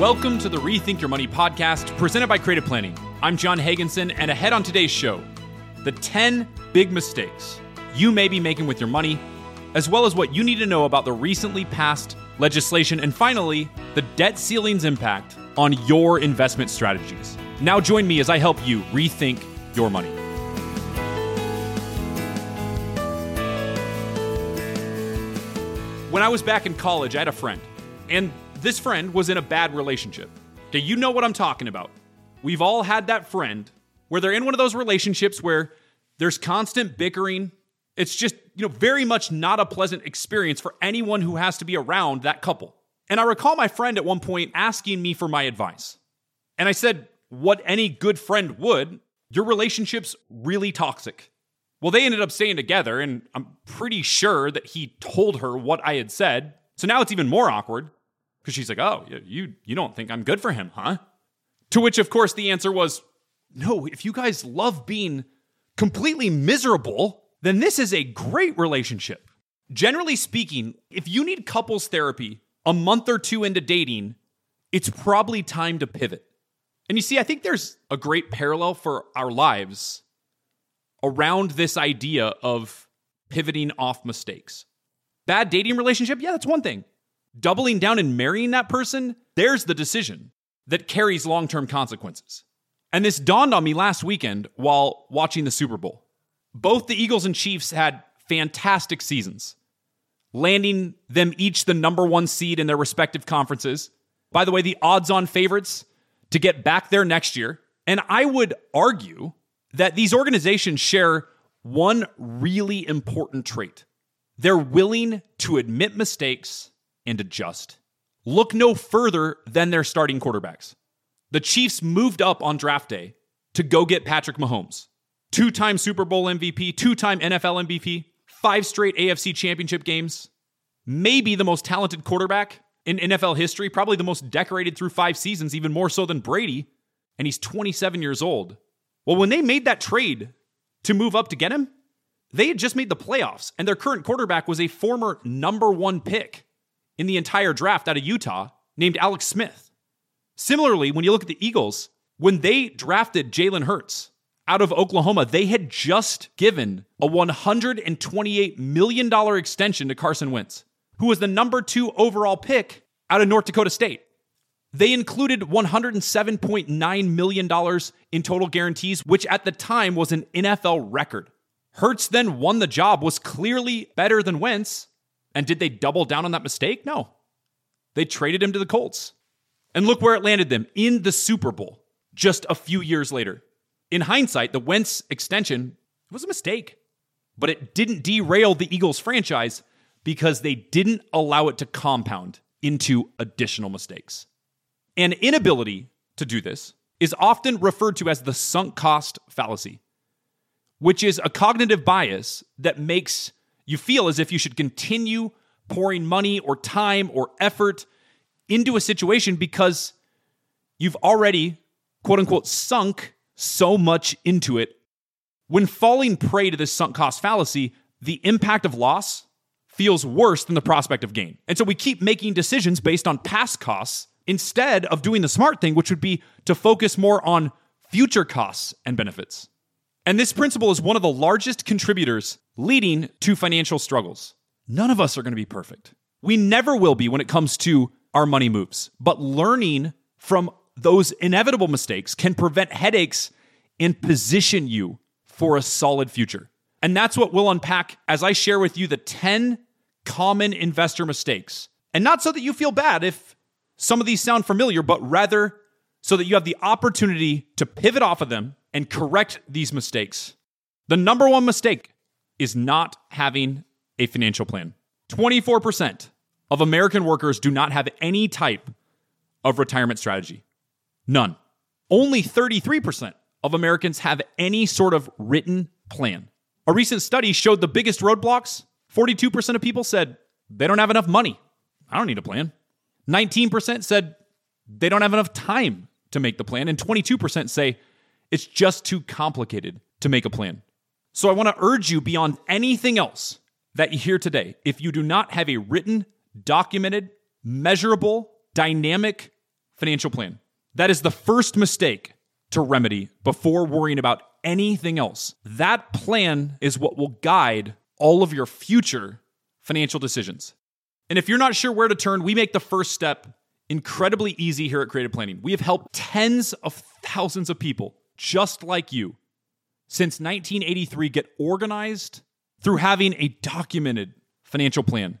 Welcome to the Rethink Your Money podcast presented by Creative Planning. I'm John Hagensen, and ahead on today's show, the 10 big mistakes you may be making with your money, as well as what you need to know about the recently passed legislation, and finally, the debt ceiling's impact on your investment strategies. Now, join me as I help you rethink your money. When I was back in college, I had a friend, and this friend was in a bad relationship. Do you know what I'm talking about? We've all had that friend where they're in one of those relationships where there's constant bickering. It's just, you know, very much not a pleasant experience for anyone who has to be around that couple. And I recall my friend at one point asking me for my advice. And I said, what any good friend would, your relationship's really toxic. Well, they ended up staying together, and I'm pretty sure that he told her what I had said. So now it's even more awkward because she's like, "Oh, you you don't think I'm good for him, huh?" To which, of course, the answer was, "No. If you guys love being completely miserable, then this is a great relationship." Generally speaking, if you need couples therapy a month or two into dating, it's probably time to pivot. And you see, I think there's a great parallel for our lives around this idea of pivoting off mistakes. Bad dating relationship, yeah, that's one thing. Doubling down and marrying that person, there's the decision that carries long term consequences. And this dawned on me last weekend while watching the Super Bowl. Both the Eagles and Chiefs had fantastic seasons, landing them each the number one seed in their respective conferences. By the way, the odds on favorites to get back there next year. And I would argue that these organizations share one really important trait they're willing to admit mistakes and adjust. Look no further than their starting quarterbacks. The Chiefs moved up on draft day to go get Patrick Mahomes, two time Super Bowl MVP, two time NFL MVP, five straight AFC championship games, maybe the most talented quarterback in NFL history, probably the most decorated through five seasons, even more so than Brady, and he's 27 years old. Well, when they made that trade to move up to get him, they had just made the playoffs, and their current quarterback was a former number one pick in the entire draft out of Utah named Alex Smith. Similarly, when you look at the Eagles, when they drafted Jalen Hurts out of Oklahoma, they had just given a $128 million extension to Carson Wentz, who was the number two overall pick out of North Dakota State. They included $107.9 million in total guarantees, which at the time was an NFL record. Hurts then won the job, was clearly better than Wentz. And did they double down on that mistake? No. They traded him to the Colts. And look where it landed them in the Super Bowl just a few years later. In hindsight, the Wentz extension was a mistake, but it didn't derail the Eagles franchise because they didn't allow it to compound into additional mistakes. An inability to do this is often referred to as the sunk cost fallacy, which is a cognitive bias that makes you feel as if you should continue pouring money or time or effort into a situation because you've already, quote unquote, sunk so much into it. When falling prey to this sunk cost fallacy, the impact of loss feels worse than the prospect of gain. And so we keep making decisions based on past costs instead of doing the smart thing, which would be to focus more on future costs and benefits. And this principle is one of the largest contributors leading to financial struggles. None of us are going to be perfect. We never will be when it comes to our money moves. But learning from those inevitable mistakes can prevent headaches and position you for a solid future. And that's what we'll unpack as I share with you the 10 common investor mistakes. And not so that you feel bad if some of these sound familiar, but rather so that you have the opportunity to pivot off of them and correct these mistakes. The number one mistake is not having a financial plan. 24% of American workers do not have any type of retirement strategy. None. Only 33% of Americans have any sort of written plan. A recent study showed the biggest roadblocks 42% of people said they don't have enough money. I don't need a plan. 19% said they don't have enough time to make the plan. And 22% say it's just too complicated to make a plan. So I want to urge you beyond anything else that you hear today, if you do not have a written, documented, measurable, dynamic financial plan. That is the first mistake to remedy before worrying about anything else. That plan is what will guide all of your future financial decisions. And if you're not sure where to turn, we make the first step incredibly easy here at Creative Planning. We have helped tens of thousands of people just like you since 1983 get organized through having a documented financial plan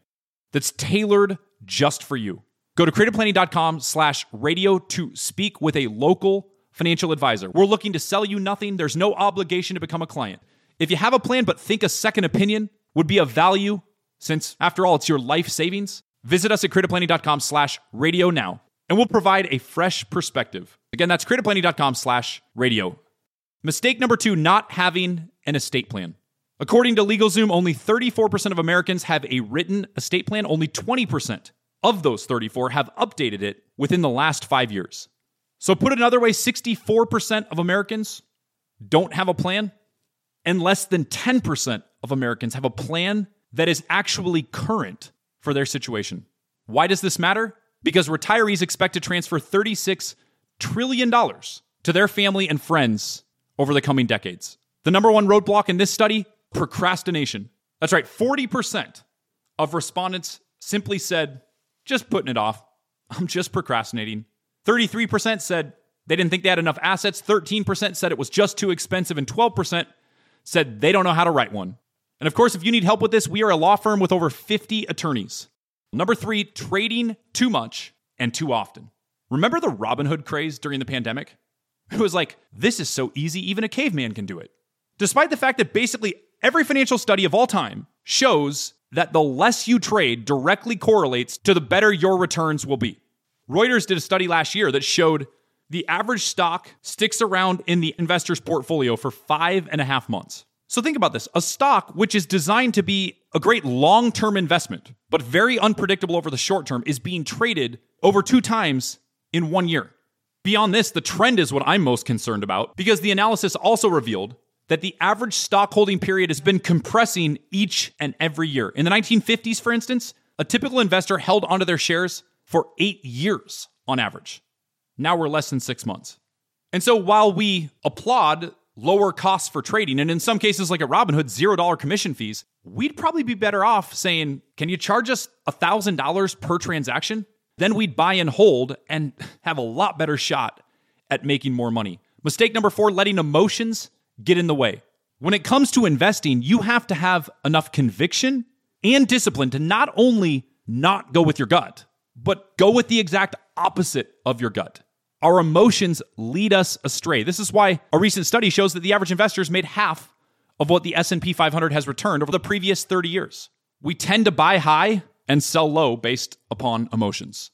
that's tailored just for you. Go to creativeplanning.com slash radio to speak with a local financial advisor. We're looking to sell you nothing. There's no obligation to become a client. If you have a plan but think a second opinion would be of value, since after all, it's your life savings, visit us at creativeplanning.com slash radio now, and we'll provide a fresh perspective. Again, that's creativeplanning.com slash radio. Mistake number two, not having an estate plan. According to LegalZoom, only 34% of Americans have a written estate plan. Only 20% of those 34 have updated it within the last five years. So, put another way 64% of Americans don't have a plan, and less than 10% of Americans have a plan that is actually current for their situation. Why does this matter? Because retirees expect to transfer $36 trillion to their family and friends over the coming decades. The number one roadblock in this study procrastination. That's right, 40% of respondents simply said, just putting it off. I'm just procrastinating. 33% said they didn't think they had enough assets. 13% said it was just too expensive. And 12% said they don't know how to write one. And of course, if you need help with this, we are a law firm with over 50 attorneys. Number three, trading too much and too often. Remember the Robinhood craze during the pandemic? It was like, this is so easy, even a caveman can do it. Despite the fact that basically every financial study of all time shows that the less you trade directly correlates to the better your returns will be. Reuters did a study last year that showed the average stock sticks around in the investor's portfolio for five and a half months. So think about this a stock, which is designed to be a great long term investment, but very unpredictable over the short term, is being traded over two times in one year. Beyond this, the trend is what I'm most concerned about because the analysis also revealed that the average stock holding period has been compressing each and every year. In the 1950s, for instance, a typical investor held onto their shares for eight years on average. Now we're less than six months. And so while we applaud lower costs for trading, and in some cases, like at Robinhood, $0 commission fees, we'd probably be better off saying, Can you charge us $1,000 per transaction? then we'd buy and hold and have a lot better shot at making more money. Mistake number four letting emotions get in the way. When it comes to investing, you have to have enough conviction and discipline to not only not go with your gut, but go with the exact opposite of your gut. Our emotions lead us astray. This is why a recent study shows that the average investor has made half of what the S&P 500 has returned over the previous 30 years. We tend to buy high and sell low based upon emotions.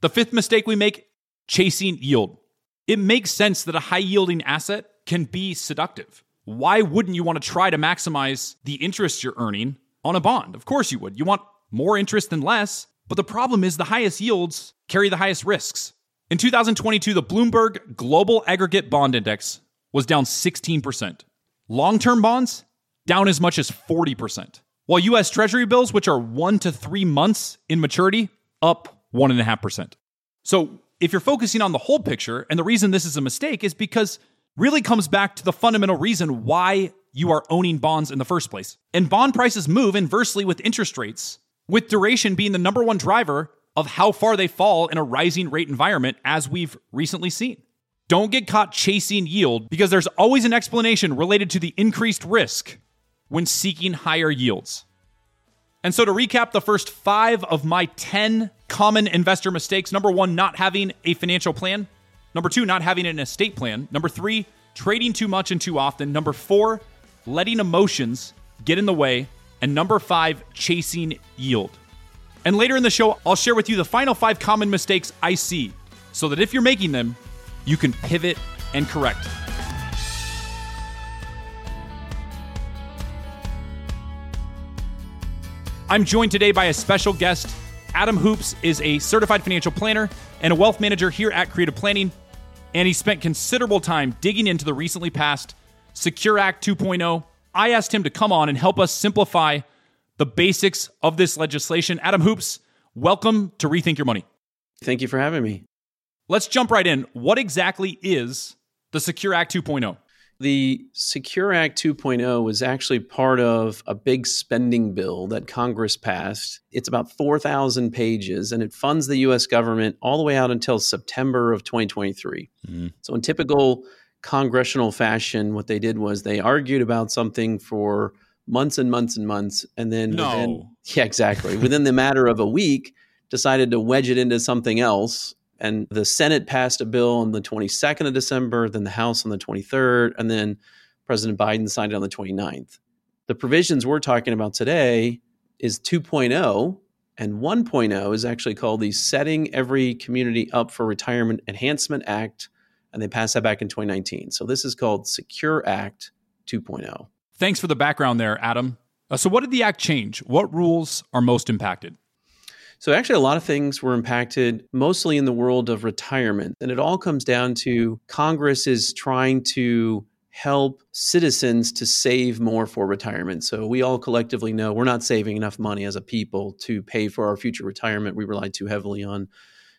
The fifth mistake we make chasing yield. It makes sense that a high yielding asset can be seductive. Why wouldn't you want to try to maximize the interest you're earning on a bond? Of course you would. You want more interest than less, but the problem is the highest yields carry the highest risks. In 2022, the Bloomberg Global Aggregate Bond Index was down 16%. Long term bonds, down as much as 40% while US Treasury bills, which are one to three months in maturity, up 1.5%. So if you're focusing on the whole picture, and the reason this is a mistake is because really comes back to the fundamental reason why you are owning bonds in the first place. And bond prices move inversely with interest rates, with duration being the number one driver of how far they fall in a rising rate environment, as we've recently seen. Don't get caught chasing yield because there's always an explanation related to the increased risk when seeking higher yields. And so, to recap the first five of my 10 common investor mistakes number one, not having a financial plan. Number two, not having an estate plan. Number three, trading too much and too often. Number four, letting emotions get in the way. And number five, chasing yield. And later in the show, I'll share with you the final five common mistakes I see so that if you're making them, you can pivot and correct. I'm joined today by a special guest. Adam Hoopes is a certified financial planner and a wealth manager here at Creative Planning, and he spent considerable time digging into the recently passed Secure Act 2.0. I asked him to come on and help us simplify the basics of this legislation. Adam Hoopes, welcome to Rethink Your Money. Thank you for having me. let's jump right in. What exactly is the Secure Act 2.0? The Secure Act 2.0 was actually part of a big spending bill that Congress passed. It's about 4,000 pages and it funds the US government all the way out until September of 2023. Mm-hmm. So, in typical congressional fashion, what they did was they argued about something for months and months and months. And then, no. within, yeah, exactly. within the matter of a week, decided to wedge it into something else and the Senate passed a bill on the 22nd of December, then the House on the 23rd, and then President Biden signed it on the 29th. The provisions we're talking about today is 2.0, and 1.0 is actually called the Setting Every Community Up for Retirement Enhancement Act, and they passed that back in 2019. So this is called Secure Act 2.0. Thanks for the background there, Adam. Uh, so, what did the act change? What rules are most impacted? So, actually, a lot of things were impacted, mostly in the world of retirement. And it all comes down to Congress is trying to help citizens to save more for retirement. So, we all collectively know we're not saving enough money as a people to pay for our future retirement. We rely too heavily on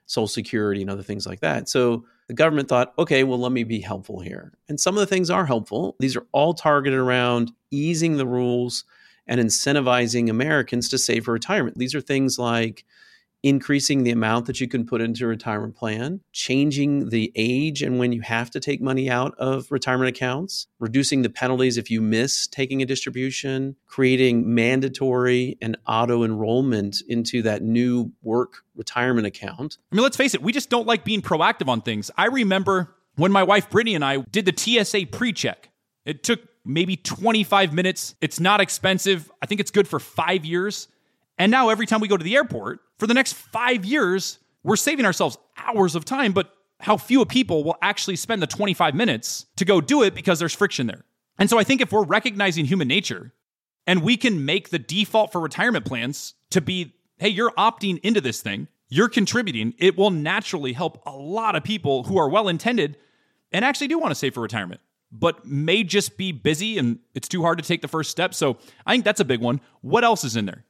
Social Security and other things like that. So, the government thought, okay, well, let me be helpful here. And some of the things are helpful. These are all targeted around easing the rules and incentivizing Americans to save for retirement. These are things like increasing the amount that you can put into a retirement plan, changing the age and when you have to take money out of retirement accounts, reducing the penalties if you miss taking a distribution, creating mandatory and auto enrollment into that new work retirement account. I mean, let's face it, we just don't like being proactive on things. I remember when my wife Brittany and I did the TSA pre check. It took maybe 25 minutes. It's not expensive. I think it's good for five years. And now every time we go to the airport, for the next five years, we're saving ourselves hours of time, but how few people will actually spend the 25 minutes to go do it because there's friction there. And so I think if we're recognizing human nature and we can make the default for retirement plans to be, hey, you're opting into this thing, you're contributing, it will naturally help a lot of people who are well intended and actually do want to save for retirement but may just be busy and it's too hard to take the first step. So I think that's a big one. What else is in there?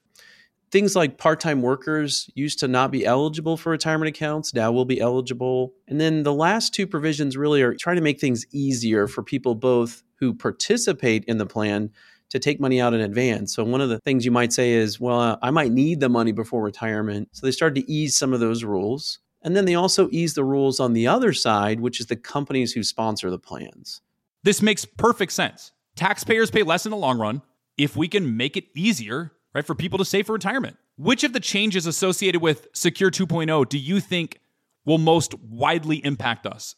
Things like part time workers used to not be eligible for retirement accounts, now will be eligible. And then the last two provisions really are trying to make things easier for people both who participate in the plan to take money out in advance. So, one of the things you might say is, well, uh, I might need the money before retirement. So, they started to ease some of those rules. And then they also ease the rules on the other side, which is the companies who sponsor the plans. This makes perfect sense. Taxpayers pay less in the long run if we can make it easier, right, for people to save for retirement. Which of the changes associated with Secure 2.0 do you think will most widely impact us?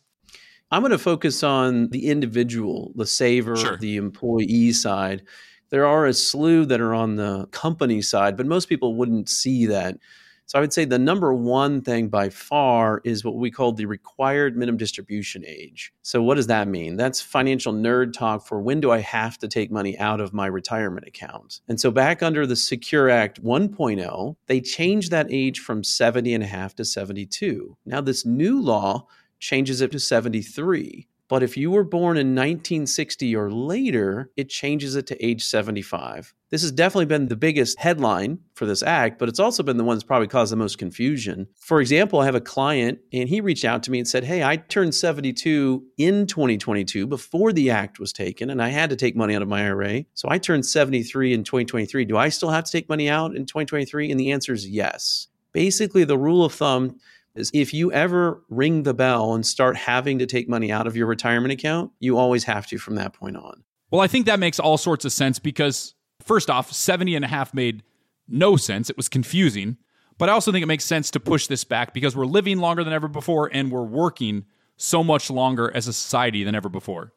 I'm going to focus on the individual, the saver, sure. the employee side. There are a slew that are on the company side, but most people wouldn't see that. So I would say the number one thing by far is what we call the required minimum distribution age. So what does that mean? That's financial nerd talk for when do I have to take money out of my retirement account? And so back under the Secure Act 1.0, they changed that age from 70 and a half to 72. Now this new law changes it to 73. But if you were born in 1960 or later, it changes it to age 75. This has definitely been the biggest headline for this act, but it's also been the one that's probably caused the most confusion. For example, I have a client and he reached out to me and said, Hey, I turned 72 in 2022 before the act was taken, and I had to take money out of my IRA. So I turned 73 in 2023. Do I still have to take money out in 2023? And the answer is yes. Basically, the rule of thumb is if you ever ring the bell and start having to take money out of your retirement account, you always have to from that point on. Well, I think that makes all sorts of sense because, first off, 70 and a half made no sense. It was confusing. But I also think it makes sense to push this back because we're living longer than ever before and we're working so much longer as a society than ever before.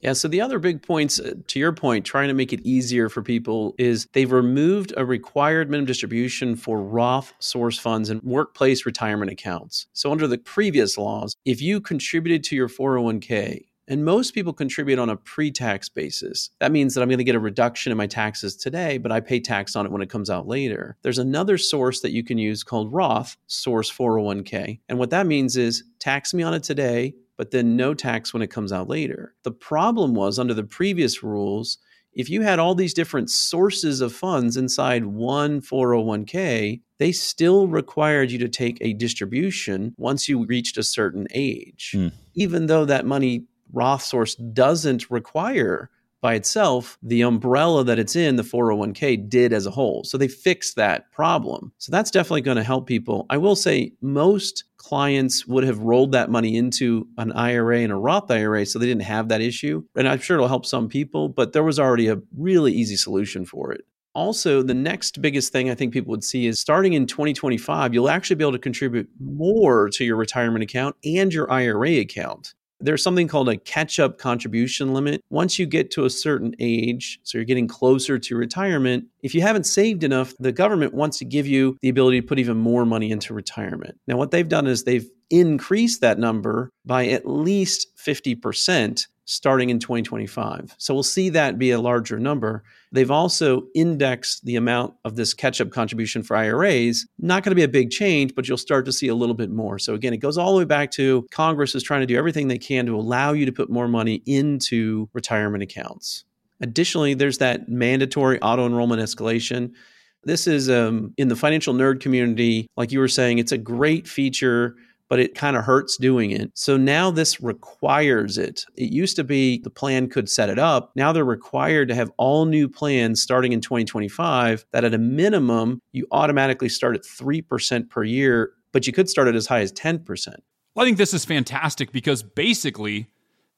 Yeah. So the other big points, uh, to your point, trying to make it easier for people is they've removed a required minimum distribution for Roth source funds and workplace retirement accounts. So under the previous laws, if you contributed to your 401k, and most people contribute on a pre tax basis. That means that I'm going to get a reduction in my taxes today, but I pay tax on it when it comes out later. There's another source that you can use called Roth Source 401k. And what that means is tax me on it today, but then no tax when it comes out later. The problem was under the previous rules, if you had all these different sources of funds inside one 401k, they still required you to take a distribution once you reached a certain age. Mm. Even though that money Roth source doesn't require by itself, the umbrella that it's in, the 401k, did as a whole. So they fixed that problem. So that's definitely going to help people. I will say most clients would have rolled that money into an IRA and a Roth IRA so they didn't have that issue. And I'm sure it'll help some people, but there was already a really easy solution for it. Also, the next biggest thing I think people would see is starting in 2025, you'll actually be able to contribute more to your retirement account and your IRA account. There's something called a catch up contribution limit. Once you get to a certain age, so you're getting closer to retirement, if you haven't saved enough, the government wants to give you the ability to put even more money into retirement. Now, what they've done is they've increased that number by at least 50% starting in 2025. So we'll see that be a larger number. They've also indexed the amount of this catch up contribution for IRAs. Not going to be a big change, but you'll start to see a little bit more. So again, it goes all the way back to Congress is trying to do everything they can to allow you to put more money into retirement accounts. Additionally, there's that mandatory auto enrollment escalation. This is um, in the financial nerd community, like you were saying, it's a great feature but it kind of hurts doing it. So now this requires it. It used to be the plan could set it up. Now they're required to have all new plans starting in 2025 that at a minimum, you automatically start at 3% per year, but you could start at as high as 10%. Well, I think this is fantastic because basically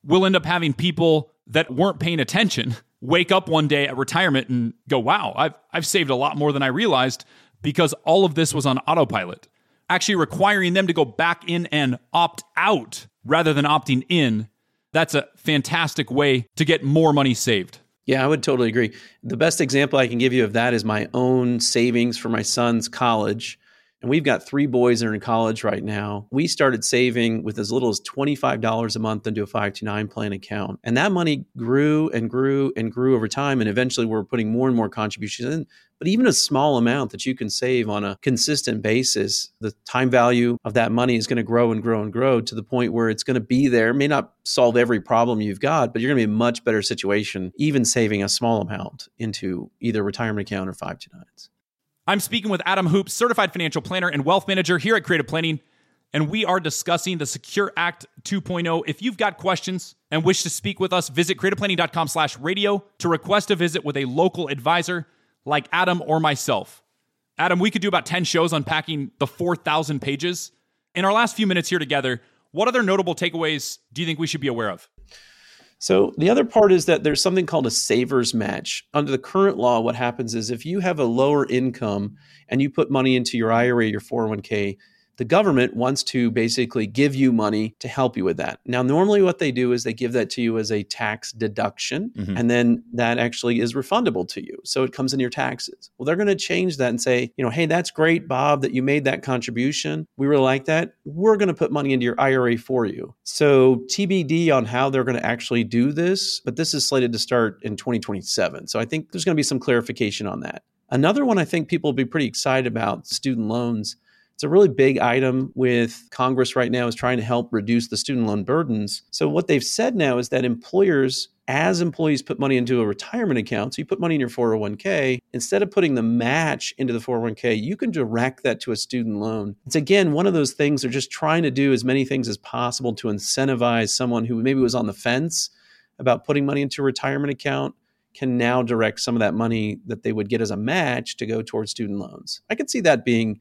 we'll end up having people that weren't paying attention wake up one day at retirement and go, wow, I've, I've saved a lot more than I realized because all of this was on autopilot actually requiring them to go back in and opt out rather than opting in, that's a fantastic way to get more money saved. Yeah, I would totally agree. The best example I can give you of that is my own savings for my son's college. And we've got three boys that are in college right now. We started saving with as little as $25 a month into a 529 plan account. And that money grew and grew and grew over time. And eventually we're putting more and more contributions in. But even a small amount that you can save on a consistent basis, the time value of that money is going to grow and grow and grow to the point where it's going to be there. It may not solve every problem you've got, but you're going to be in a much better situation, even saving a small amount into either retirement account or 529s. I'm speaking with Adam Hoopes, certified financial planner and wealth manager here at Creative Planning, and we are discussing the Secure Act 2.0. If you've got questions and wish to speak with us, visit creativeplanning.com slash radio to request a visit with a local advisor like Adam or myself. Adam, we could do about 10 shows unpacking the 4,000 pages. In our last few minutes here together, what other notable takeaways do you think we should be aware of? So the other part is that there's something called a savers match. Under the current law, what happens is if you have a lower income and you put money into your IRA, your 401k, the government wants to basically give you money to help you with that. Now, normally what they do is they give that to you as a tax deduction, mm-hmm. and then that actually is refundable to you. So it comes in your taxes. Well, they're going to change that and say, you know, hey, that's great, Bob, that you made that contribution. We really like that. We're going to put money into your IRA for you. So TBD on how they're going to actually do this, but this is slated to start in 2027. So I think there's going to be some clarification on that. Another one I think people will be pretty excited about student loans it's a really big item with Congress right now is trying to help reduce the student loan burdens. So what they've said now is that employers as employees put money into a retirement account, so you put money in your 401k, instead of putting the match into the 401k, you can direct that to a student loan. It's again one of those things they're just trying to do as many things as possible to incentivize someone who maybe was on the fence about putting money into a retirement account can now direct some of that money that they would get as a match to go towards student loans. I could see that being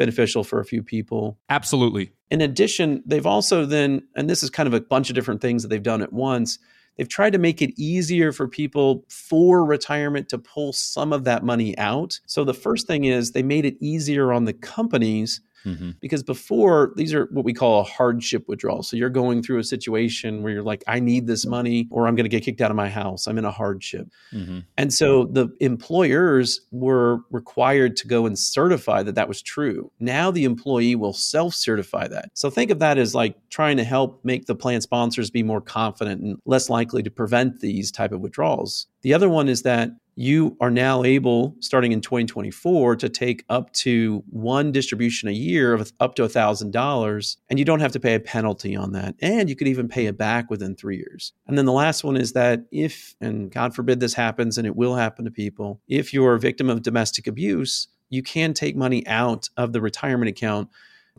beneficial for a few people. Absolutely. In addition, they've also then, and this is kind of a bunch of different things that they've done at once, they've tried to make it easier for people for retirement to pull some of that money out. So the first thing is they made it easier on the companies Mm-hmm. Because before, these are what we call a hardship withdrawal. So you're going through a situation where you're like, I need this money or I'm going to get kicked out of my house. I'm in a hardship. Mm-hmm. And so the employers were required to go and certify that that was true. Now the employee will self certify that. So think of that as like trying to help make the plan sponsors be more confident and less likely to prevent these type of withdrawals. The other one is that you are now able, starting in 2024, to take up to one distribution a year of up to $1,000, and you don't have to pay a penalty on that. And you could even pay it back within three years. And then the last one is that if, and God forbid this happens, and it will happen to people, if you're a victim of domestic abuse, you can take money out of the retirement account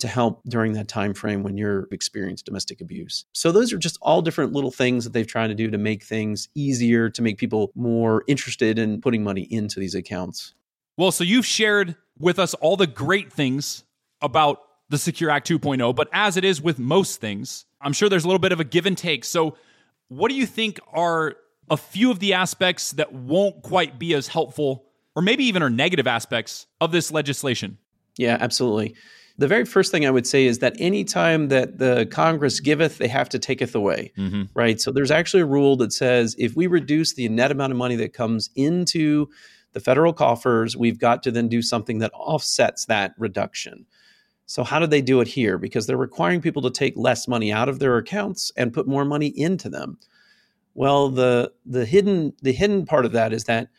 to help during that time frame when you're experiencing domestic abuse. So those are just all different little things that they've tried to do to make things easier to make people more interested in putting money into these accounts. Well, so you've shared with us all the great things about the Secure Act 2.0, but as it is with most things, I'm sure there's a little bit of a give and take. So what do you think are a few of the aspects that won't quite be as helpful or maybe even are negative aspects of this legislation? Yeah, absolutely. The very first thing I would say is that anytime that the Congress giveth, they have to taketh away, mm-hmm. right? So there's actually a rule that says if we reduce the net amount of money that comes into the federal coffers, we've got to then do something that offsets that reduction. So how do they do it here? Because they're requiring people to take less money out of their accounts and put more money into them. Well, the the hidden the hidden part of that is that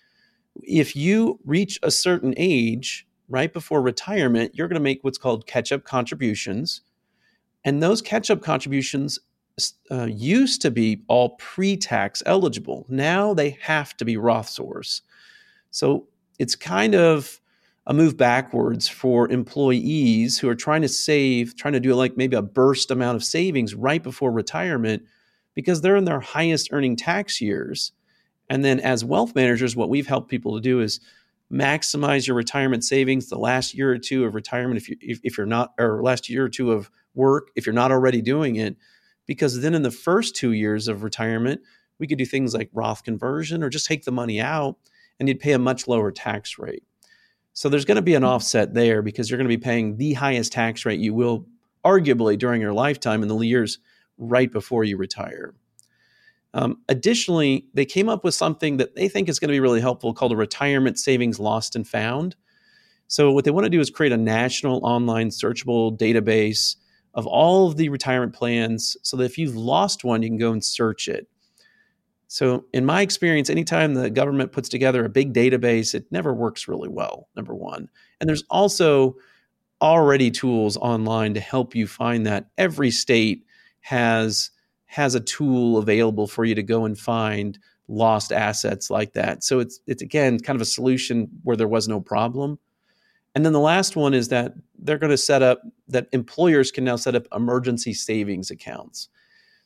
if you reach a certain age, right before retirement, you're going to make what's called catch up contributions. And those catch up contributions uh, used to be all pre tax eligible. Now they have to be Roth source. So it's kind of a move backwards for employees who are trying to save, trying to do like maybe a burst amount of savings right before retirement because they're in their highest earning tax years. And then as wealth managers, what we've helped people to do is maximize your retirement savings the last year or two of retirement if you if, if you're not or last year or two of work if you're not already doing it. Because then in the first two years of retirement we could do things like roth conversion or just take the money out and you'd pay a much lower tax rate. So there's going to be an hmm. offset there because you're going to be paying the highest tax rate you will arguably during your lifetime in the years right before you retire um, additionally, they came up with something that they think is going to be really helpful called a retirement savings lost and found. So, what they want to do is create a national online searchable database of all of the retirement plans so that if you've lost one, you can go and search it. So, in my experience, anytime the government puts together a big database, it never works really well, number one. And there's also already tools online to help you find that. Every state has has a tool available for you to go and find lost assets like that. So it's it's again kind of a solution where there was no problem. And then the last one is that they're going to set up that employers can now set up emergency savings accounts.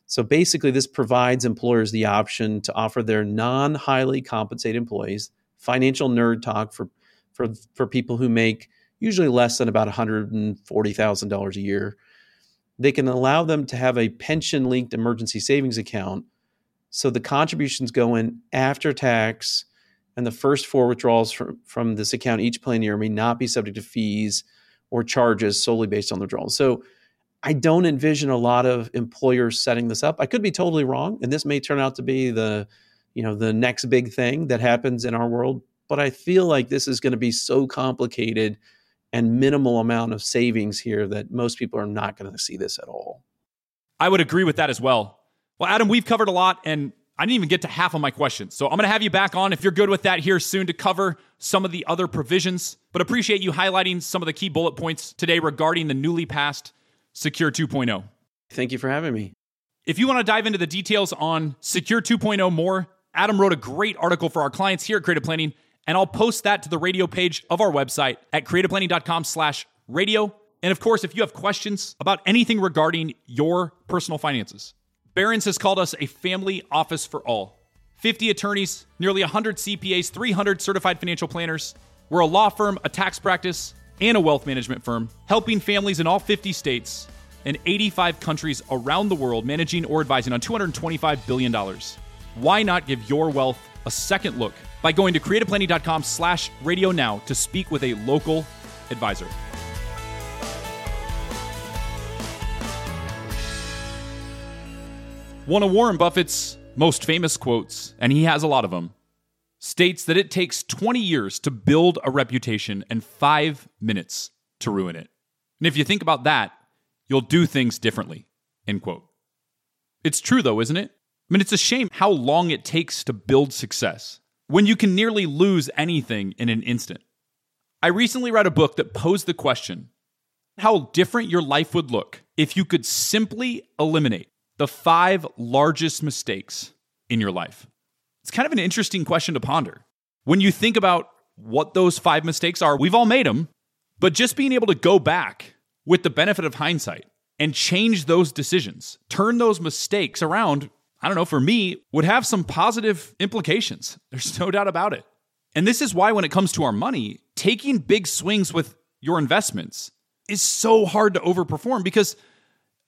So basically this provides employers the option to offer their non-highly compensated employees financial nerd talk for for for people who make usually less than about $140,000 a year they can allow them to have a pension linked emergency savings account. So the contributions go in after tax, and the first four withdrawals from, from this account each plan year may not be subject to fees or charges solely based on the withdrawals. So I don't envision a lot of employers setting this up. I could be totally wrong, and this may turn out to be the you know the next big thing that happens in our world. But I feel like this is going to be so complicated and minimal amount of savings here that most people are not going to see this at all. I would agree with that as well. Well, Adam, we've covered a lot and I didn't even get to half of my questions. So I'm going to have you back on if you're good with that here soon to cover some of the other provisions. But appreciate you highlighting some of the key bullet points today regarding the newly passed Secure 2.0. Thank you for having me. If you want to dive into the details on Secure 2.0 more, Adam wrote a great article for our clients here at Creative Planning and I'll post that to the radio page of our website at creativeplanning.com slash radio. And of course, if you have questions about anything regarding your personal finances, Barron's has called us a family office for all. 50 attorneys, nearly 100 CPAs, 300 certified financial planners. We're a law firm, a tax practice, and a wealth management firm, helping families in all 50 states and 85 countries around the world managing or advising on $225 billion. Why not give your wealth a second look by going to creativeplanning.com slash radio now to speak with a local advisor. One of Warren Buffett's most famous quotes, and he has a lot of them, states that it takes 20 years to build a reputation and five minutes to ruin it. And if you think about that, you'll do things differently. End quote. It's true though, isn't it? I mean, it's a shame how long it takes to build success. When you can nearly lose anything in an instant. I recently read a book that posed the question how different your life would look if you could simply eliminate the five largest mistakes in your life. It's kind of an interesting question to ponder. When you think about what those five mistakes are, we've all made them, but just being able to go back with the benefit of hindsight and change those decisions, turn those mistakes around, I don't know, for me, would have some positive implications. There's no doubt about it. And this is why, when it comes to our money, taking big swings with your investments is so hard to overperform because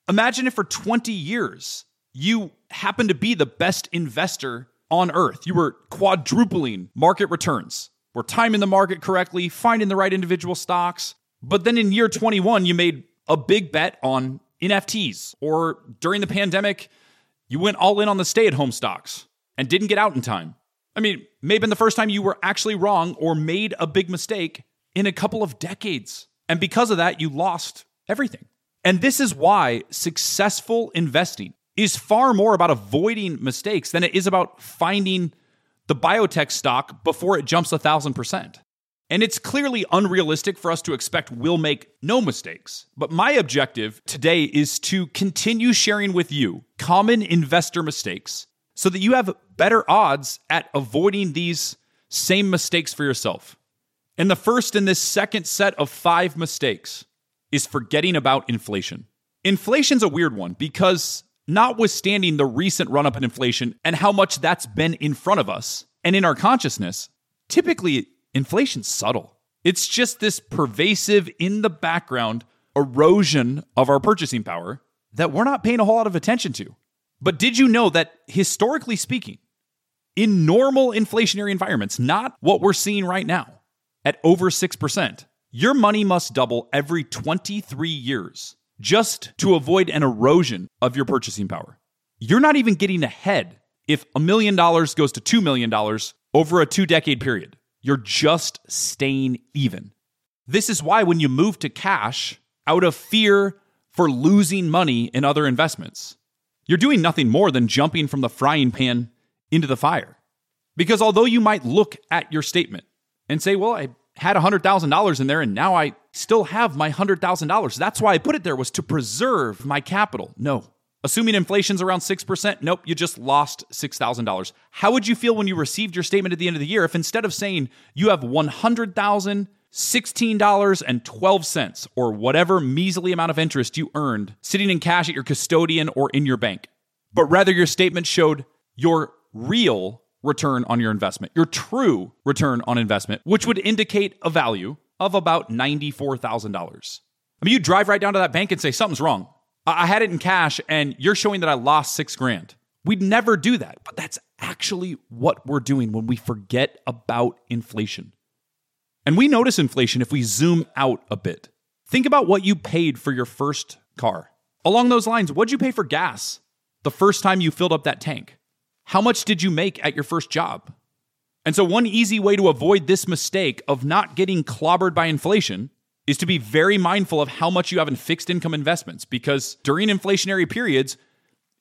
imagine if for 20 years you happen to be the best investor on earth. You were quadrupling market returns, were timing the market correctly, finding the right individual stocks. But then in year 21, you made a big bet on NFTs, or during the pandemic, you went all in on the stay at home stocks and didn't get out in time. I mean, maybe the first time you were actually wrong or made a big mistake in a couple of decades. And because of that, you lost everything. And this is why successful investing is far more about avoiding mistakes than it is about finding the biotech stock before it jumps a thousand percent. And it's clearly unrealistic for us to expect we'll make no mistakes. But my objective today is to continue sharing with you common investor mistakes so that you have better odds at avoiding these same mistakes for yourself. And the first in this second set of five mistakes is forgetting about inflation. Inflation's a weird one because, notwithstanding the recent run up in inflation and how much that's been in front of us and in our consciousness, typically inflation's subtle. It's just this pervasive, in the background erosion of our purchasing power that we're not paying a whole lot of attention to. But did you know that historically speaking, in normal inflationary environments, not what we're seeing right now, at over 6%, your money must double every 23 years just to avoid an erosion of your purchasing power. You're not even getting ahead if a million dollars goes to $2 million over a two decade period. You're just staying even. This is why when you move to cash out of fear for losing money in other investments, you're doing nothing more than jumping from the frying pan into the fire. Because although you might look at your statement and say, well, I had $100,000 in there and now I still have my $100,000. That's why I put it there was to preserve my capital. No. Assuming inflation's around 6%, nope, you just lost $6,000. How would you feel when you received your statement at the end of the year if instead of saying you have $100,016.12 or whatever measly amount of interest you earned sitting in cash at your custodian or in your bank, but rather your statement showed your real return on your investment, your true return on investment, which would indicate a value of about $94,000. I mean, you drive right down to that bank and say, something's wrong. I had it in cash and you're showing that I lost six grand. We'd never do that, but that's actually what we're doing when we forget about inflation. And we notice inflation if we zoom out a bit. Think about what you paid for your first car. Along those lines, what'd you pay for gas the first time you filled up that tank? How much did you make at your first job? And so, one easy way to avoid this mistake of not getting clobbered by inflation is to be very mindful of how much you have in fixed income investments because during inflationary periods,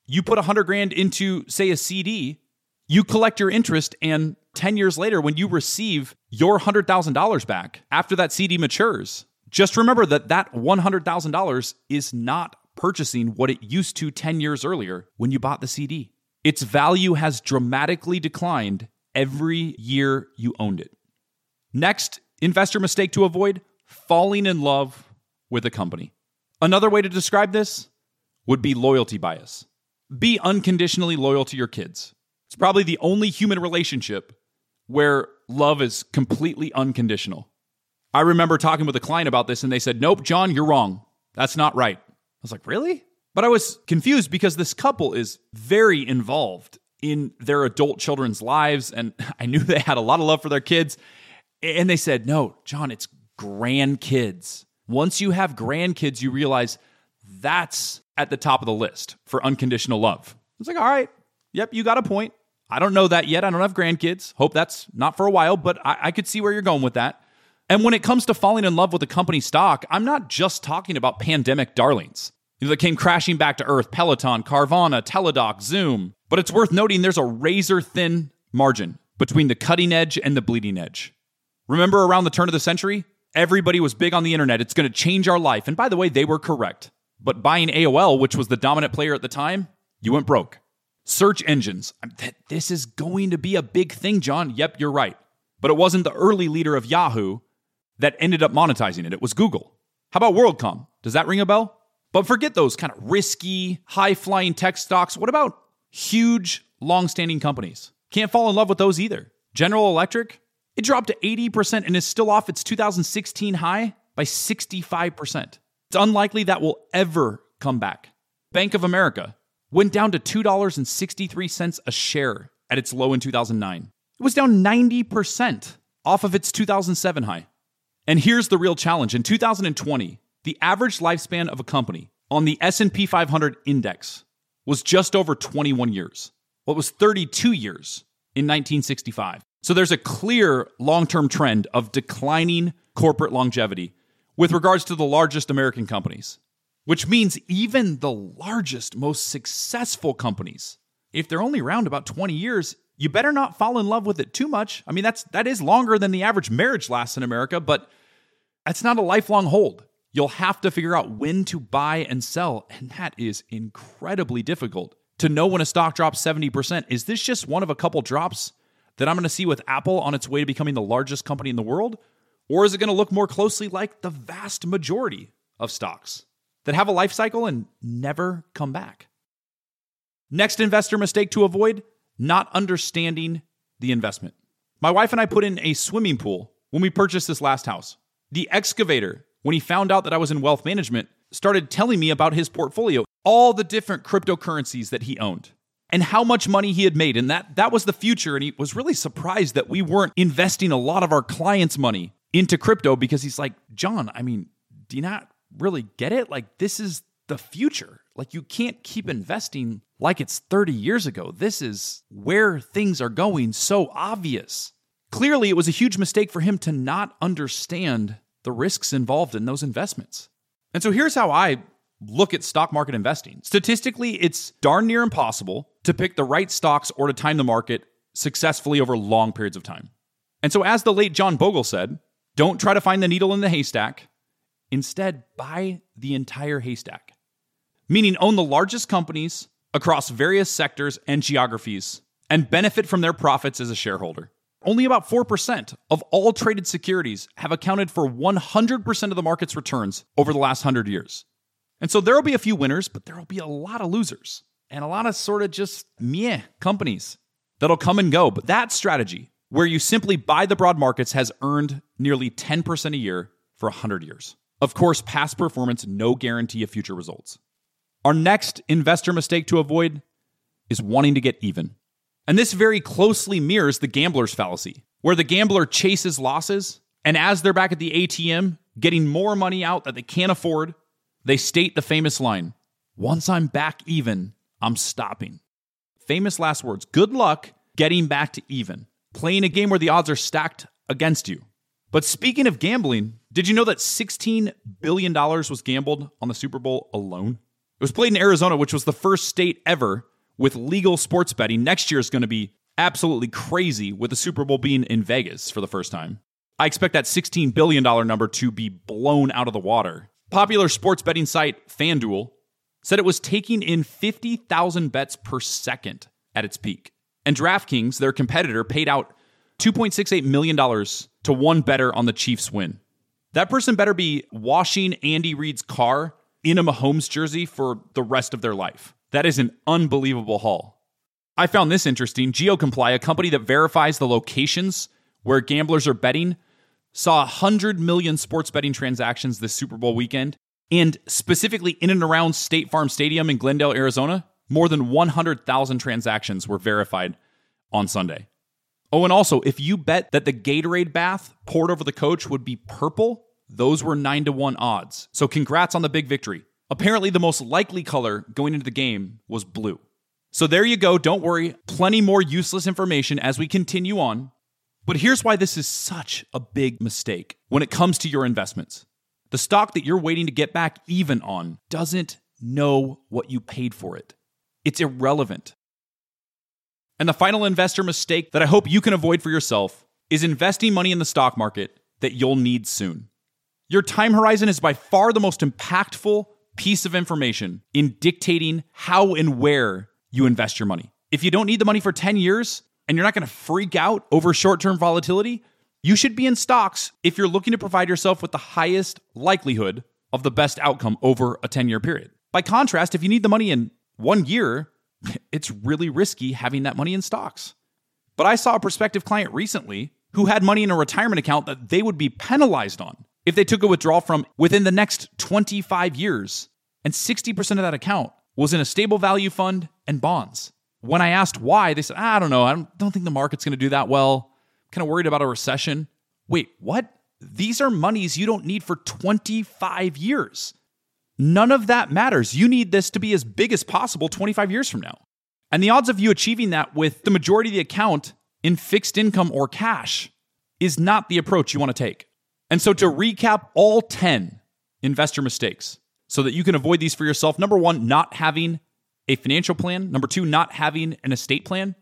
you put 100 grand into, say, a CD, you collect your interest, and 10 years later, when you receive your $100,000 back after that CD matures, just remember that that $100,000 is not purchasing what it used to 10 years earlier when you bought the CD. Its value has dramatically declined every year you owned it. Next, investor mistake to avoid falling in love with a company. Another way to describe this would be loyalty bias. Be unconditionally loyal to your kids. It's probably the only human relationship where love is completely unconditional. I remember talking with a client about this and they said, Nope, John, you're wrong. That's not right. I was like, Really? But I was confused because this couple is very involved in their adult children's lives. And I knew they had a lot of love for their kids. And they said, no, John, it's grandkids. Once you have grandkids, you realize that's at the top of the list for unconditional love. It's like, all right, yep, you got a point. I don't know that yet. I don't have grandkids. Hope that's not for a while, but I, I could see where you're going with that. And when it comes to falling in love with a company stock, I'm not just talking about pandemic darlings you know, that came crashing back to earth Peloton, Carvana, Teladoc, Zoom. But it's worth noting there's a razor thin margin between the cutting edge and the bleeding edge. Remember around the turn of the century? Everybody was big on the internet. It's going to change our life. And by the way, they were correct. But buying AOL, which was the dominant player at the time, you went broke. Search engines. This is going to be a big thing, John. Yep, you're right. But it wasn't the early leader of Yahoo that ended up monetizing it. It was Google. How about WorldCom? Does that ring a bell? But forget those kind of risky, high flying tech stocks. What about huge, long standing companies? Can't fall in love with those either. General Electric, it dropped to 80% and is still off its 2016 high by 65%. It's unlikely that will ever come back. Bank of America went down to $2.63 a share at its low in 2009. It was down 90% off of its 2007 high. And here's the real challenge. In 2020, the average lifespan of a company on the S&P 500 index was just over 21 years. Well, was 32 years in 1965. So there's a clear long-term trend of declining corporate longevity with regards to the largest American companies, which means even the largest, most successful companies, if they're only around about 20 years, you better not fall in love with it too much. I mean, that's that is longer than the average marriage lasts in America, but that's not a lifelong hold. You'll have to figure out when to buy and sell, and that is incredibly difficult. To know when a stock drops 70%, is this just one of a couple drops that I'm going to see with Apple on its way to becoming the largest company in the world? Or is it going to look more closely like the vast majority of stocks that have a life cycle and never come back? Next investor mistake to avoid not understanding the investment. My wife and I put in a swimming pool when we purchased this last house. The excavator, when he found out that I was in wealth management, started telling me about his portfolio, all the different cryptocurrencies that he owned and how much money he had made. And that that was the future. And he was really surprised that we weren't investing a lot of our clients money into crypto because he's like john i mean do you not really get it? Like this is the future. Like you can't keep investing like it's 30 years ago. This is where things are going. So obvious. Clearly it was a huge mistake for him to not understand the risks involved in those investments. And so here's how i look at stock market investing. Statistically, it's darn near impossible to pick the right stocks or to time the market successfully over long periods of time. And so, as the late John Bogle said, don't try to find the needle in the haystack. Instead, buy the entire haystack, meaning own the largest companies across various sectors and geographies and benefit from their profits as a shareholder. Only about 4% of all traded securities have accounted for 100% of the market's returns over the last 100 years. And so there will be a few winners, but there will be a lot of losers and a lot of sort of just meh companies that'll come and go. But that strategy, where you simply buy the broad markets, has earned nearly 10% a year for 100 years. Of course, past performance, no guarantee of future results. Our next investor mistake to avoid is wanting to get even. And this very closely mirrors the gambler's fallacy, where the gambler chases losses, and as they're back at the ATM, getting more money out that they can't afford, they state the famous line Once I'm back even, I'm stopping. Famous last words. Good luck getting back to even, playing a game where the odds are stacked against you. But speaking of gambling, did you know that $16 billion was gambled on the Super Bowl alone? It was played in Arizona, which was the first state ever with legal sports betting. Next year is going to be absolutely crazy with the Super Bowl being in Vegas for the first time. I expect that $16 billion number to be blown out of the water Popular sports betting site FanDuel said it was taking in 50,000 bets per second at its peak. And DraftKings, their competitor, paid out $2.68 million to one bettor on the Chiefs' win. That person better be washing Andy Reid's car in a Mahomes jersey for the rest of their life. That is an unbelievable haul. I found this interesting. GeoComply, a company that verifies the locations where gamblers are betting, saw 100 million sports betting transactions this Super Bowl weekend. And specifically in and around State Farm Stadium in Glendale, Arizona, more than 100,000 transactions were verified on Sunday. Oh, and also, if you bet that the Gatorade bath poured over the coach would be purple, those were 9 to 1 odds. So congrats on the big victory. Apparently, the most likely color going into the game was blue. So there you go. Don't worry. Plenty more useless information as we continue on. But here's why this is such a big mistake when it comes to your investments. The stock that you're waiting to get back even on doesn't know what you paid for it. It's irrelevant. And the final investor mistake that I hope you can avoid for yourself is investing money in the stock market that you'll need soon. Your time horizon is by far the most impactful piece of information in dictating how and where you invest your money. If you don't need the money for 10 years and you're not going to freak out over short term volatility, you should be in stocks if you're looking to provide yourself with the highest likelihood of the best outcome over a 10 year period. By contrast, if you need the money in one year, it's really risky having that money in stocks. But I saw a prospective client recently who had money in a retirement account that they would be penalized on if they took a withdrawal from within the next 25 years. And 60% of that account was in a stable value fund and bonds. When I asked why, they said, ah, I don't know. I don't think the market's going to do that well. Kind of worried about a recession. Wait, what? These are monies you don't need for 25 years. None of that matters. You need this to be as big as possible 25 years from now. And the odds of you achieving that with the majority of the account in fixed income or cash is not the approach you want to take. And so, to recap all 10 investor mistakes so that you can avoid these for yourself number one, not having a financial plan. Number two, not having an estate plan.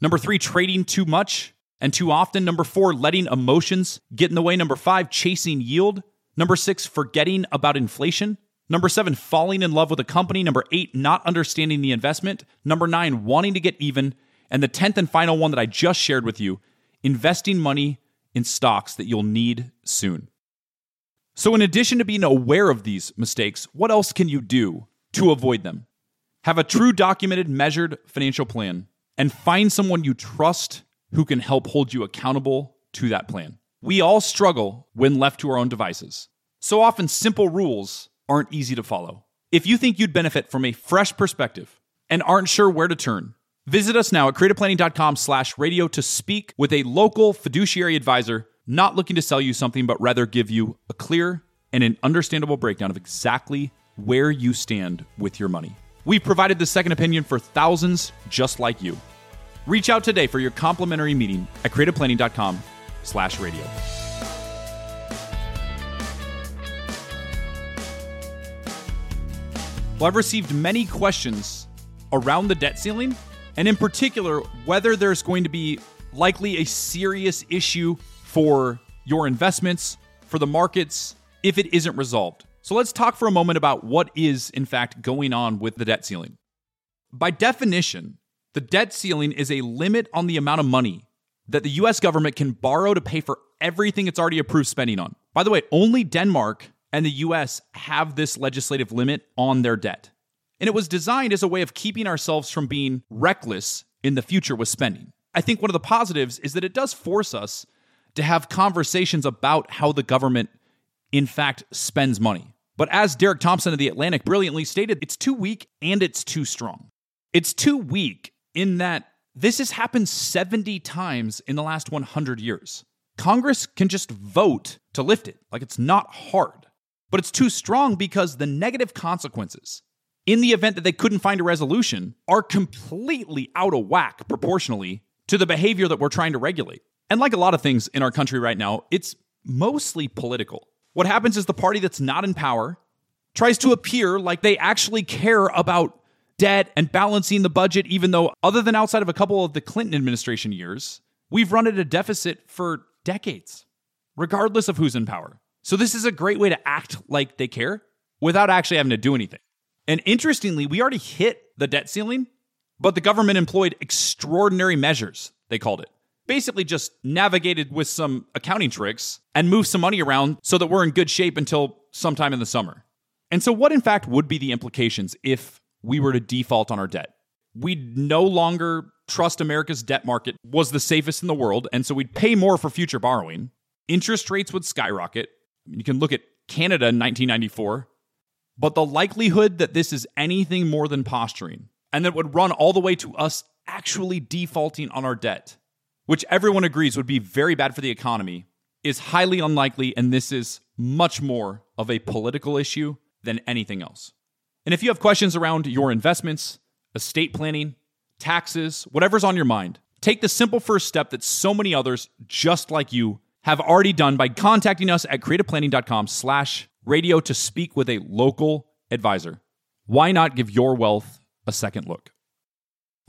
Number three, trading too much and too often. Number four, letting emotions get in the way. Number five, chasing yield. Number six, forgetting about inflation. Number seven, falling in love with a company. Number eight, not understanding the investment. Number nine, wanting to get even. And the 10th and final one that I just shared with you investing money in stocks that you'll need soon. So, in addition to being aware of these mistakes, what else can you do to avoid them? Have a true documented, measured financial plan and find someone you trust who can help hold you accountable to that plan. We all struggle when left to our own devices. So often, simple rules aren't easy to follow. If you think you'd benefit from a fresh perspective and aren't sure where to turn, visit us now at creativeplanning.com slash radio to speak with a local fiduciary advisor not looking to sell you something, but rather give you a clear and an understandable breakdown of exactly where you stand with your money. We've provided the second opinion for thousands just like you. Reach out today for your complimentary meeting at creativeplanning.com slash radio. Well, I've received many questions around the debt ceiling, and in particular, whether there's going to be likely a serious issue for your investments, for the markets, if it isn't resolved. So let's talk for a moment about what is, in fact, going on with the debt ceiling. By definition, the debt ceiling is a limit on the amount of money that the US government can borrow to pay for everything it's already approved spending on. By the way, only Denmark and the US have this legislative limit on their debt. And it was designed as a way of keeping ourselves from being reckless in the future with spending. I think one of the positives is that it does force us to have conversations about how the government, in fact, spends money. But as Derek Thompson of The Atlantic brilliantly stated, it's too weak and it's too strong. It's too weak in that this has happened 70 times in the last 100 years. Congress can just vote to lift it. Like it's not hard but it's too strong because the negative consequences in the event that they couldn't find a resolution are completely out of whack proportionally to the behavior that we're trying to regulate. And like a lot of things in our country right now, it's mostly political. What happens is the party that's not in power tries to appear like they actually care about debt and balancing the budget, even though, other than outside of a couple of the Clinton administration years, we've run at a deficit for decades, regardless of who's in power. So this is a great way to act like they care without actually having to do anything. And interestingly, we already hit the debt ceiling, but the government employed extraordinary measures, they called it. Basically, just navigated with some accounting tricks and moved some money around so that we're in good shape until sometime in the summer. And so, what in fact would be the implications if we were to default on our debt? We'd no longer trust America's debt market was the safest in the world, and so we'd pay more for future borrowing. Interest rates would skyrocket, you can look at Canada in 1994, but the likelihood that this is anything more than posturing and that would run all the way to us actually defaulting on our debt, which everyone agrees would be very bad for the economy, is highly unlikely. And this is much more of a political issue than anything else. And if you have questions around your investments, estate planning, taxes, whatever's on your mind, take the simple first step that so many others just like you have already done by contacting us at creativeplanning.com slash radio to speak with a local advisor. Why not give your wealth a second look?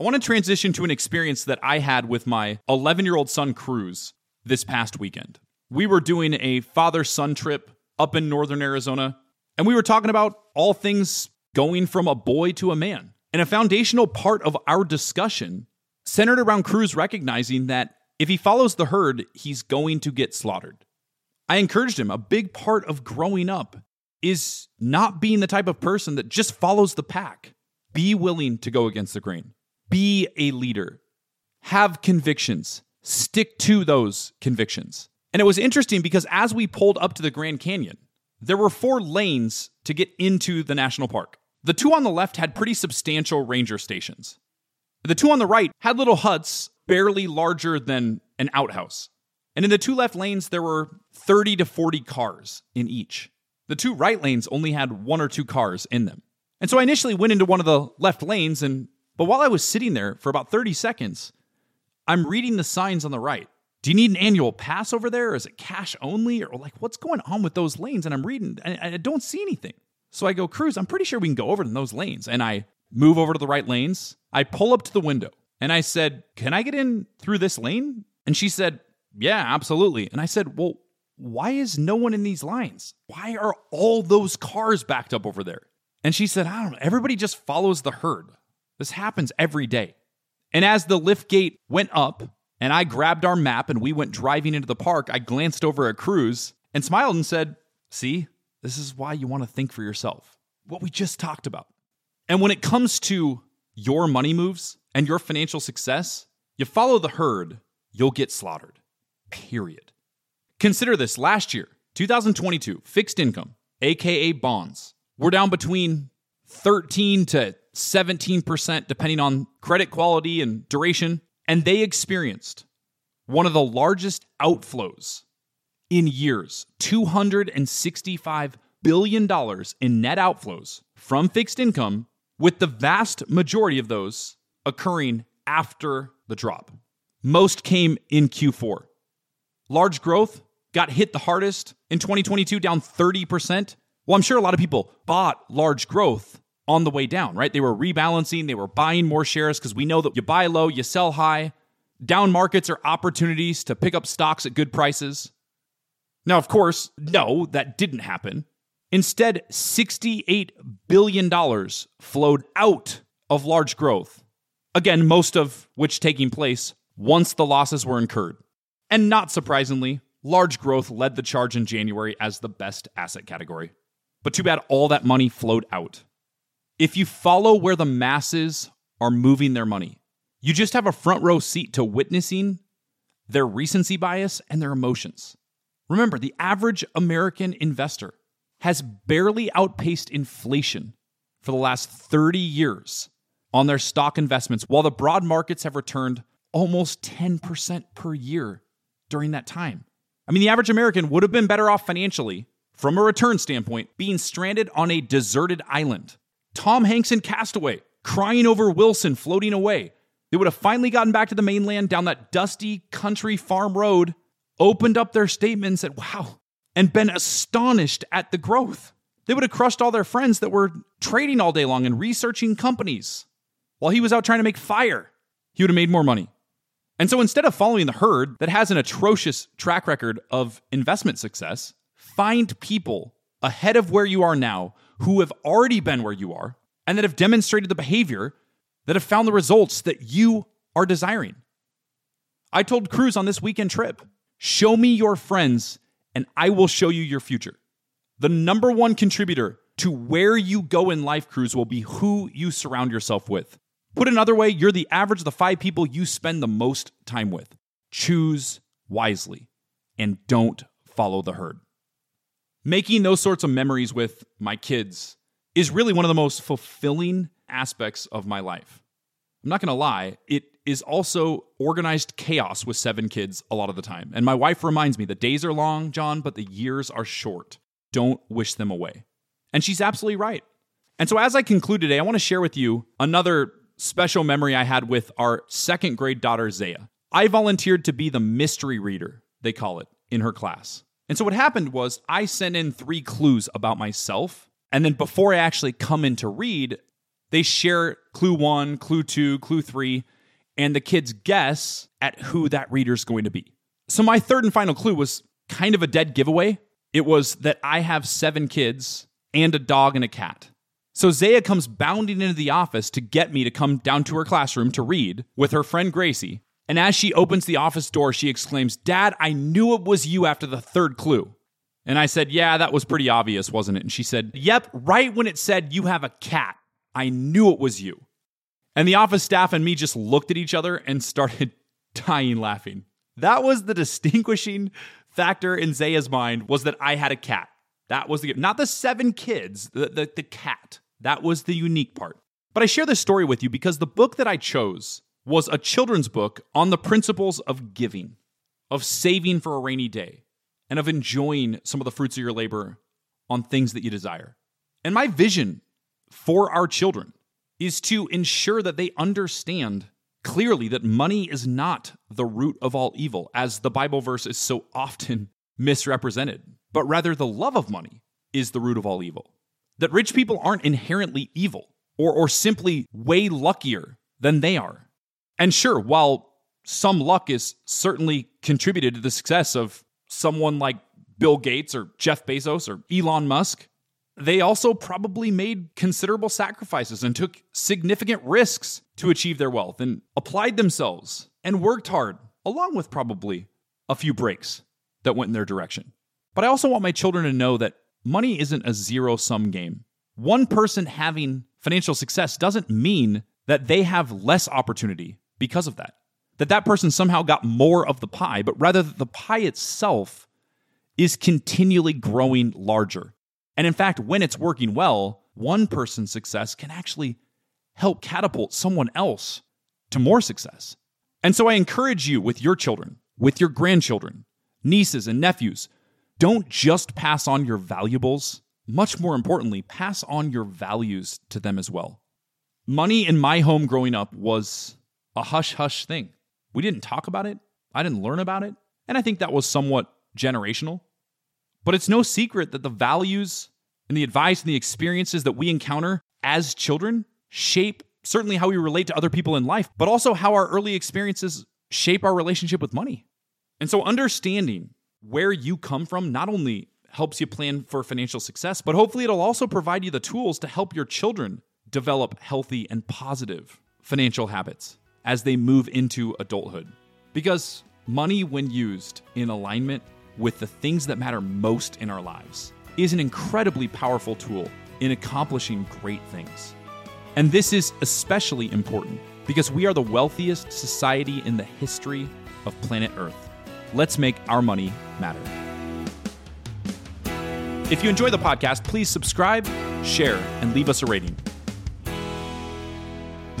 I want to transition to an experience that I had with my 11 year old son, Cruz, this past weekend. We were doing a father son trip up in northern Arizona, and we were talking about all things going from a boy to a man. And a foundational part of our discussion centered around Cruz recognizing that if he follows the herd, he's going to get slaughtered. I encouraged him. A big part of growing up is not being the type of person that just follows the pack. Be willing to go against the grain. Be a leader. Have convictions. Stick to those convictions. And it was interesting because as we pulled up to the Grand Canyon, there were four lanes to get into the national park. The two on the left had pretty substantial ranger stations. The two on the right had little huts barely larger than an outhouse. And in the two left lanes, there were 30 to 40 cars in each. The two right lanes only had one or two cars in them. And so I initially went into one of the left lanes, and but while I was sitting there for about 30 seconds, I'm reading the signs on the right. Do you need an annual pass over there? Or is it cash only? Or like, what's going on with those lanes? And I'm reading, and I don't see anything. So I go, Cruz, I'm pretty sure we can go over in those lanes. And I move over to the right lanes. I pull up to the window and I said, Can I get in through this lane? And she said, Yeah, absolutely. And I said, Well, why is no one in these lines? Why are all those cars backed up over there? And she said, I don't know. Everybody just follows the herd. This happens every day. And as the lift gate went up and I grabbed our map and we went driving into the park, I glanced over at Cruz and smiled and said, See, this is why you want to think for yourself. What we just talked about. And when it comes to your money moves and your financial success, you follow the herd, you'll get slaughtered. Period. Consider this last year, 2022, fixed income, aka bonds, were down between 13 to 17%, depending on credit quality and duration. And they experienced one of the largest outflows in years $265 billion in net outflows from fixed income, with the vast majority of those occurring after the drop. Most came in Q4. Large growth got hit the hardest in 2022, down 30%. Well, I'm sure a lot of people bought large growth on the way down, right? They were rebalancing, they were buying more shares because we know that you buy low, you sell high. Down markets are opportunities to pick up stocks at good prices. Now, of course, no, that didn't happen. Instead, $68 billion flowed out of large growth. Again, most of which taking place once the losses were incurred. And not surprisingly, large growth led the charge in January as the best asset category. But too bad all that money flowed out. If you follow where the masses are moving their money, you just have a front row seat to witnessing their recency bias and their emotions. Remember, the average American investor has barely outpaced inflation for the last 30 years on their stock investments, while the broad markets have returned almost 10% per year during that time. I mean, the average American would have been better off financially, from a return standpoint, being stranded on a deserted island. Tom Hanks in Castaway, crying over Wilson floating away. They would have finally gotten back to the mainland down that dusty country farm road, opened up their statement and said, Wow, and been astonished at the growth. They would have crushed all their friends that were trading all day long and researching companies while he was out trying to make fire. He would have made more money. And so instead of following the herd that has an atrocious track record of investment success, find people ahead of where you are now who have already been where you are and that have demonstrated the behavior that have found the results that you are desiring. I told Cruz on this weekend trip show me your friends and I will show you your future. The number one contributor to where you go in life, Cruz, will be who you surround yourself with. Put another way, you're the average of the five people you spend the most time with. Choose wisely and don't follow the herd. Making those sorts of memories with my kids is really one of the most fulfilling aspects of my life. I'm not going to lie, it is also organized chaos with seven kids a lot of the time. And my wife reminds me the days are long, John, but the years are short. Don't wish them away. And she's absolutely right. And so, as I conclude today, I want to share with you another special memory I had with our second grade daughter, Zaya. I volunteered to be the mystery reader, they call it, in her class. And so, what happened was I sent in three clues about myself. And then, before I actually come in to read, They share clue one, clue two, clue three, and the kids guess at who that reader's going to be. So my third and final clue was kind of a dead giveaway. It was that I have seven kids and a dog and a cat. So Zaya comes bounding into the office to get me to come down to her classroom to read with her friend Gracie. And as she opens the office door, she exclaims, Dad, I knew it was you after the third clue. And I said, Yeah, that was pretty obvious, wasn't it? And she said, Yep, right when it said you have a cat, I knew it was you. And the office staff and me just looked at each other and started dying laughing. That was the distinguishing factor in Zaya's mind was that I had a cat. That was the not the seven kids, the, the, the cat. That was the unique part. But I share this story with you because the book that I chose was a children's book on the principles of giving, of saving for a rainy day, and of enjoying some of the fruits of your labor on things that you desire. And my vision for our children is to ensure that they understand clearly that money is not the root of all evil, as the Bible verse is so often misrepresented, but rather the love of money is the root of all evil. That rich people aren't inherently evil or, or simply way luckier than they are. And sure, while some luck is certainly contributed to the success of someone like Bill Gates or Jeff Bezos or Elon Musk, they also probably made considerable sacrifices and took significant risks to achieve their wealth and applied themselves and worked hard, along with probably a few breaks that went in their direction. But I also want my children to know that money isn't a zero sum game. One person having financial success doesn't mean that they have less opportunity because of that. That that person somehow got more of the pie, but rather that the pie itself is continually growing larger. And in fact, when it's working well, one person's success can actually help catapult someone else to more success. And so I encourage you with your children, with your grandchildren, nieces and nephews, don't just pass on your valuables. Much more importantly, pass on your values to them as well. Money in my home growing up was a hush hush thing. We didn't talk about it, I didn't learn about it, and I think that was somewhat generational. But it's no secret that the values and the advice and the experiences that we encounter as children shape certainly how we relate to other people in life, but also how our early experiences shape our relationship with money. And so understanding where you come from not only helps you plan for financial success, but hopefully it'll also provide you the tools to help your children develop healthy and positive financial habits as they move into adulthood. Because money, when used in alignment with the things that matter most in our lives, is an incredibly powerful tool in accomplishing great things. And this is especially important because we are the wealthiest society in the history of planet Earth. Let's make our money matter. If you enjoy the podcast, please subscribe, share, and leave us a rating.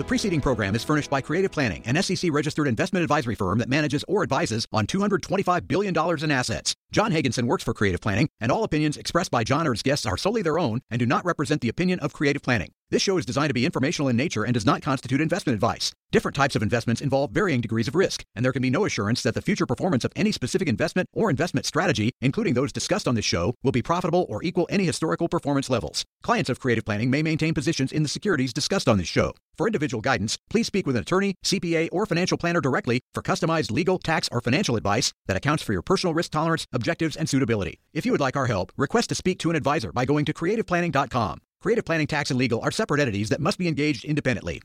The preceding program is furnished by Creative Planning, an SEC registered investment advisory firm that manages or advises on $225 billion in assets. John Hagensen works for Creative Planning, and all opinions expressed by John or his guests are solely their own and do not represent the opinion of Creative Planning. This show is designed to be informational in nature and does not constitute investment advice. Different types of investments involve varying degrees of risk, and there can be no assurance that the future performance of any specific investment or investment strategy, including those discussed on this show, will be profitable or equal any historical performance levels. Clients of Creative Planning may maintain positions in the securities discussed on this show. For individual guidance, please speak with an attorney, CPA, or financial planner directly for customized legal, tax, or financial advice that accounts for your personal risk tolerance, objectives, and suitability. If you would like our help, request to speak to an advisor by going to creativeplanning.com. Creative Planning Tax and Legal are separate entities that must be engaged independently.